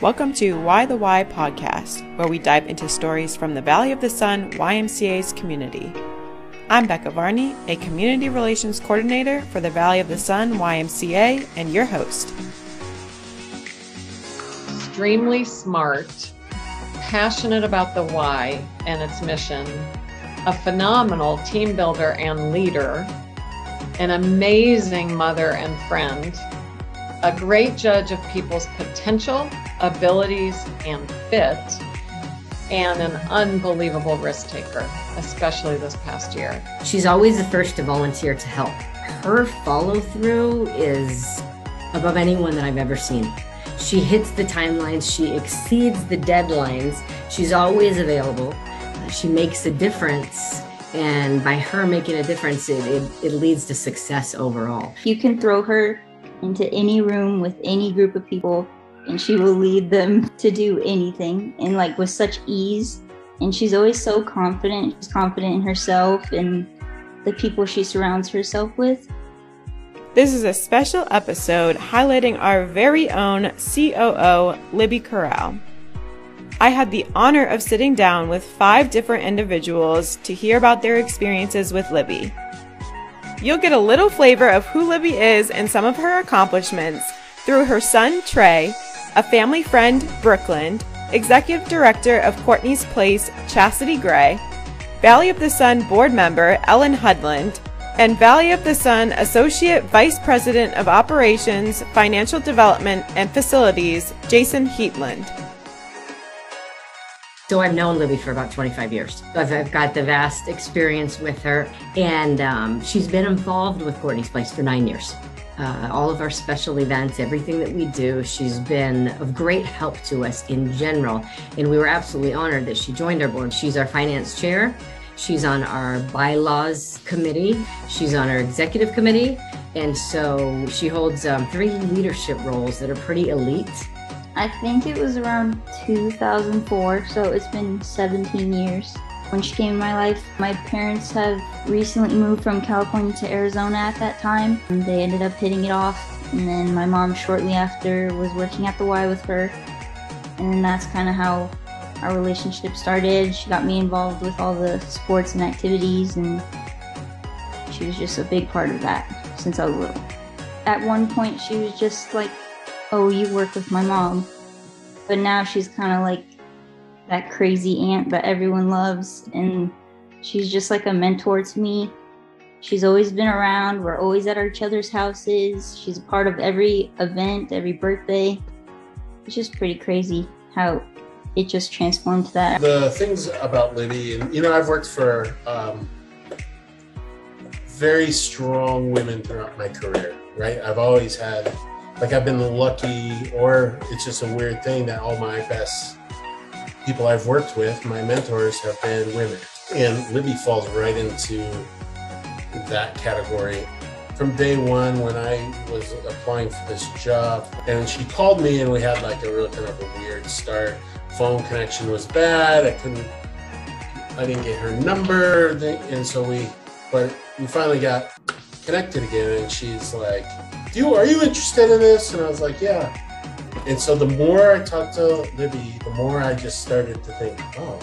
Welcome to Why the Why podcast, where we dive into stories from the Valley of the Sun YMCA's community. I'm Becca Varney, a Community Relations Coordinator for the Valley of the Sun YMCA, and your host. Extremely smart, passionate about the why and its mission, a phenomenal team builder and leader, an amazing mother and friend, a great judge of people's potential, abilities, and fit, and an unbelievable risk taker, especially this past year. She's always the first to volunteer to help. Her follow through is above anyone that I've ever seen. She hits the timelines, she exceeds the deadlines, she's always available. She makes a difference and by her making a difference it, it, it, leads to success overall you can throw her into any room with any group of people and she will lead them to do anything and like with such ease and she's always so confident she's confident in herself and the people she surrounds herself with this is a special episode highlighting our very own COO, Libby Corral. I had the honor of sitting down with five different individuals to hear about their experiences with Libby. You'll get a little flavor of who Libby is and some of her accomplishments through her son, Trey, a family friend, Brooklyn, executive director of Courtney's Place, Chastity Gray, Valley of the Sun board member, Ellen Hudland, and Valley of the Sun Associate Vice President of Operations, Financial Development, and Facilities, Jason Heatland. So I've known Libby for about 25 years. I've, I've got the vast experience with her, and um, she's been involved with Courtney's Place for nine years. Uh, all of our special events, everything that we do, she's been of great help to us in general. And we were absolutely honored that she joined our board. She's our finance chair. She's on our bylaws committee. She's on our executive committee. And so she holds um, three leadership roles that are pretty elite I think it was around 2004, so it's been 17 years. When she came in my life, my parents have recently moved from California to Arizona at that time. They ended up hitting it off, and then my mom shortly after was working at the Y with her. And that's kind of how our relationship started. She got me involved with all the sports and activities, and she was just a big part of that since I was little. At one point, she was just like oh, you work with my mom. But now she's kind of like that crazy aunt that everyone loves. And she's just like a mentor to me. She's always been around. We're always at each other's houses. She's a part of every event, every birthday. It's just pretty crazy how it just transformed that. The things about Libby, and you know, I've worked for um, very strong women throughout my career, right? I've always had like I've been lucky, or it's just a weird thing that all my best people I've worked with, my mentors, have been women. And Libby falls right into that category. From day one, when I was applying for this job, and she called me, and we had like a real kind of a weird start. Phone connection was bad. I couldn't, I didn't get her number, and so we, but we finally got connected again, and she's like, "Do you are you interested in this?" And I was like, "Yeah." And so the more I talked to Libby, the more I just started to think, "Oh,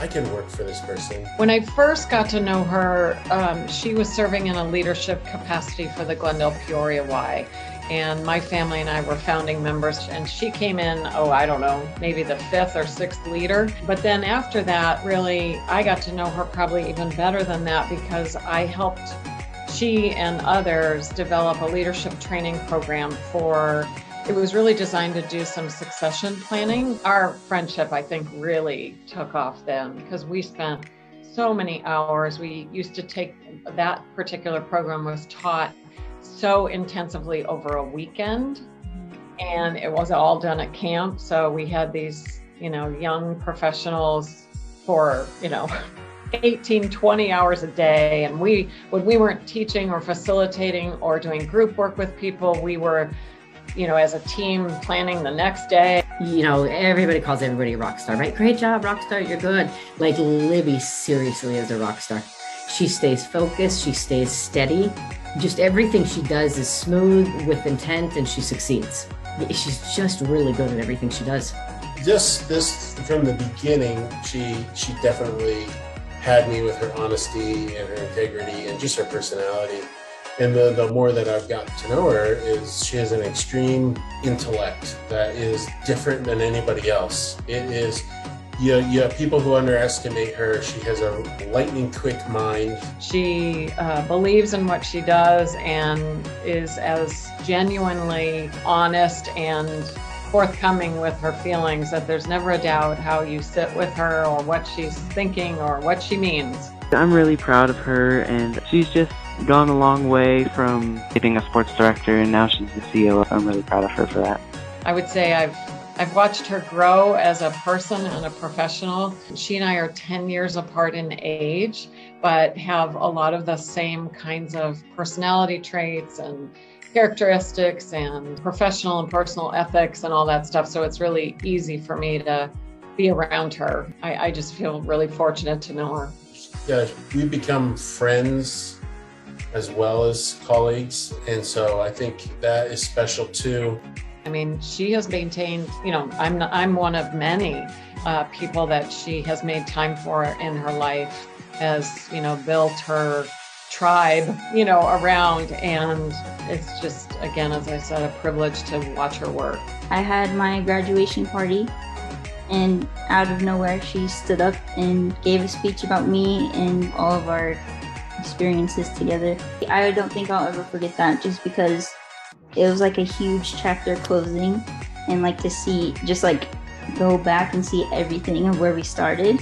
I can work for this person." When I first got to know her, um, she was serving in a leadership capacity for the Glendale Peoria Y. And my family and I were founding members, and she came in, oh, I don't know, maybe the fifth or sixth leader. But then after that, really, I got to know her probably even better than that because I helped she and others develop a leadership training program for it was really designed to do some succession planning. Our friendship, I think, really took off then because we spent so many hours. We used to take that particular program was taught so intensively over a weekend and it was all done at camp. So we had these, you know, young professionals for, you know, 18 20 hours a day and we when we weren't teaching or facilitating or doing group work with people we were you know as a team planning the next day. You know everybody calls everybody a rock star right? Great job rock star you're good. Like libby seriously is a rock star. She stays focused she stays steady. Just everything she does is smooth with intent and she succeeds. She's just really good at everything she does. Just this from the beginning, she she definitely had me with her honesty and her integrity and just her personality. And the, the more that I've gotten to know her is she has an extreme intellect that is different than anybody else. It is you, you have people who underestimate her. She has a lightning quick mind. She uh, believes in what she does and is as genuinely honest and forthcoming with her feelings that there's never a doubt how you sit with her or what she's thinking or what she means. I'm really proud of her and she's just gone a long way from being a sports director and now she's the CEO. I'm really proud of her for that. I would say I've I've watched her grow as a person and a professional. She and I are 10 years apart in age, but have a lot of the same kinds of personality traits and characteristics and professional and personal ethics and all that stuff. So it's really easy for me to be around her. I, I just feel really fortunate to know her. Yeah, we become friends as well as colleagues. And so I think that is special too. I mean, she has maintained, you know, I'm, I'm one of many uh, people that she has made time for in her life, has, you know, built her tribe, you know, around. And it's just, again, as I said, a privilege to watch her work. I had my graduation party, and out of nowhere, she stood up and gave a speech about me and all of our experiences together. I don't think I'll ever forget that just because it was like a huge chapter closing and like to see just like go back and see everything of where we started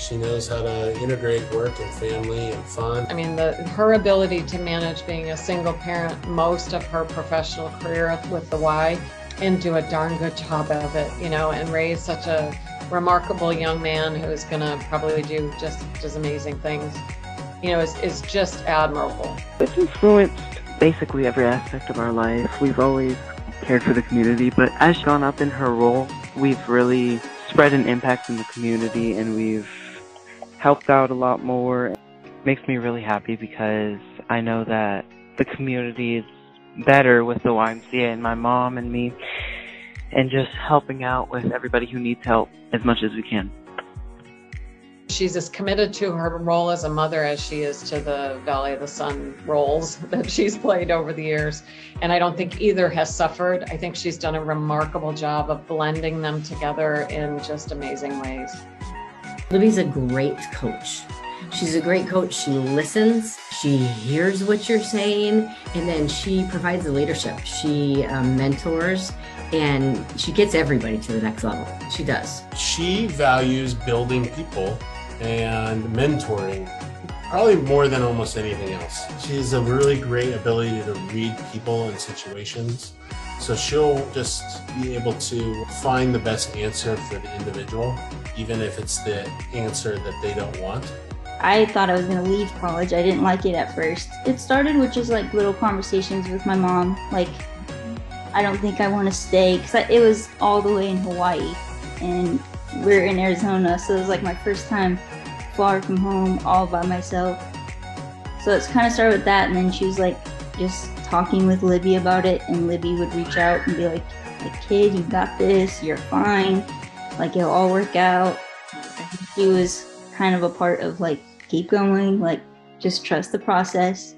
she knows how to integrate work and family and fun. I mean, the, her ability to manage being a single parent most of her professional career with the Y and do a darn good job of it, you know, and raise such a remarkable young man who's going to probably do just as amazing things, you know, is, is just admirable. It's influenced basically every aspect of our life. We've always cared for the community, but as she's gone up in her role, we've really spread an impact in the community and we've helped out a lot more. It makes me really happy because I know that the community is better with the YMCA and my mom and me and just helping out with everybody who needs help as much as we can. She's as committed to her role as a mother as she is to the Valley of the Sun roles that she's played over the years. And I don't think either has suffered. I think she's done a remarkable job of blending them together in just amazing ways. Libby's a great coach. She's a great coach. She listens, she hears what you're saying, and then she provides the leadership. She um, mentors and she gets everybody to the next level. She does. She values building people and mentoring probably more than almost anything else. She has a really great ability to read people and situations. So she'll just be able to find the best answer for the individual, even if it's the answer that they don't want. I thought I was going to leave college. I didn't like it at first. It started with just like little conversations with my mom, like, I don't think I want to stay because it was all the way in Hawaii and we're in Arizona, so it was like my first time far from home, all by myself. So it's kind of started with that, and then she was like just talking with Libby about it, and Libby would reach out and be like, like kid, you got this, you're fine, like it'll all work out. She was kind of a part of like, keep going, like just trust the process.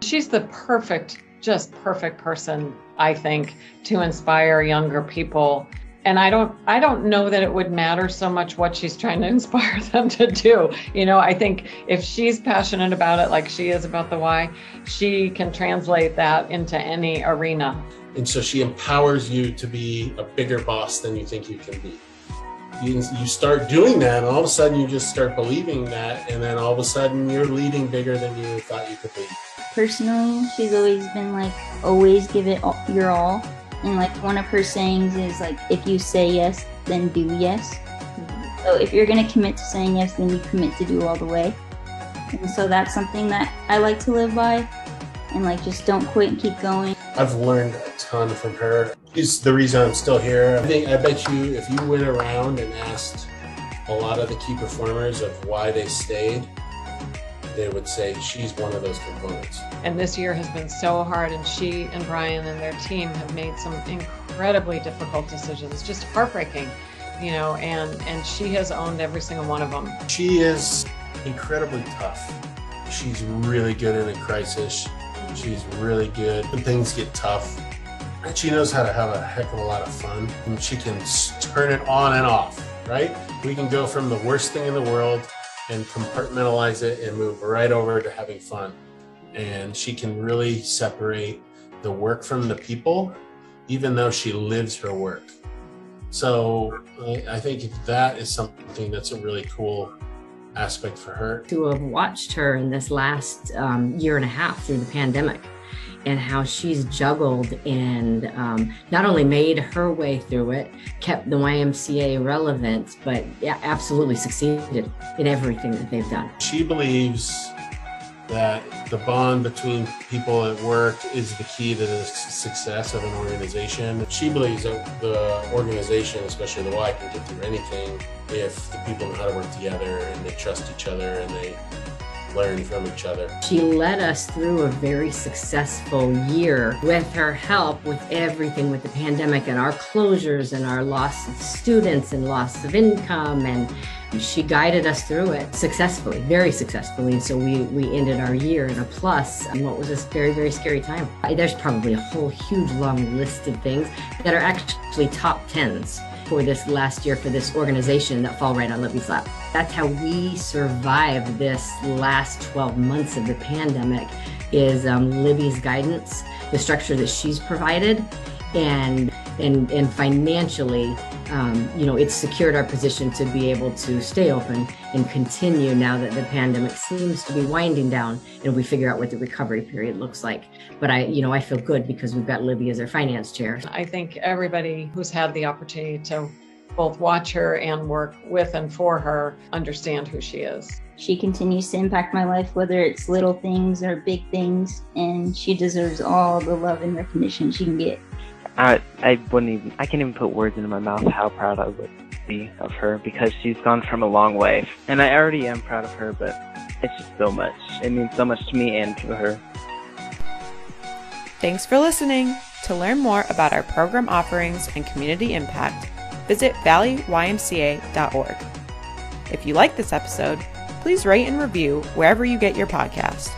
She's the perfect, just perfect person, I think, to inspire younger people and i don't i don't know that it would matter so much what she's trying to inspire them to do. You know i think if she's passionate about it like she is about the why, she can translate that into any arena. And so she empowers you to be a bigger boss than you think you can be. You, you start doing that and all of a sudden you just start believing that and then all of a sudden you're leading bigger than you thought you could lead personally she's always been like always give it all, your all and like one of her sayings is like, if you say yes, then do yes. So if you're gonna commit to saying yes, then you commit to do all the way. And so that's something that I like to live by. And like just don't quit and keep going. I've learned a ton from her. She's the reason I'm still here. I think I bet you if you went around and asked a lot of the key performers of why they stayed, they would say she's one of those components. And this year has been so hard, and she and Brian and their team have made some incredibly difficult decisions, just heartbreaking, you know, and, and she has owned every single one of them. She is incredibly tough. She's really good in a crisis. She's really good when things get tough. And she knows how to have a heck of a lot of fun. And she can turn it on and off, right? We can go from the worst thing in the world and compartmentalize it and move right over to having fun. And she can really separate the work from the people, even though she lives her work. So I think that is something that's a really cool aspect for her. To have watched her in this last um, year and a half through the pandemic and how she's juggled and um, not only made her way through it, kept the YMCA relevant, but absolutely succeeded in everything that they've done. She believes that the bond between people at work is the key to the success of an organization. She believes that the organization, especially the Y, can get through anything if the people know how to work together and they trust each other and they learn from each other. She led us through a very successful year with her help with everything with the pandemic and our closures and our loss of students and loss of income and she guided us through it successfully, very successfully. And so we, we ended our year in a plus what was a very, very scary time. There's probably a whole huge long list of things that are actually top tens for this last year for this organization that fall right on Libby's lap. That's how we survived this last 12 months of the pandemic is um, Libby's guidance, the structure that she's provided, and and and financially um, you know, it's secured our position to be able to stay open and continue now that the pandemic seems to be winding down and we figure out what the recovery period looks like. But I, you know, I feel good because we've got Libby as our finance chair. I think everybody who's had the opportunity to both watch her and work with and for her understand who she is. She continues to impact my life, whether it's little things or big things, and she deserves all the love and recognition she can get. I I wouldn't even I can't even put words into my mouth how proud I would be of her because she's gone from a long way. And I already am proud of her, but it's just so much. It means so much to me and to her. Thanks for listening. To learn more about our program offerings and community impact, visit valleyymca.org. If you like this episode, please rate and review wherever you get your podcast.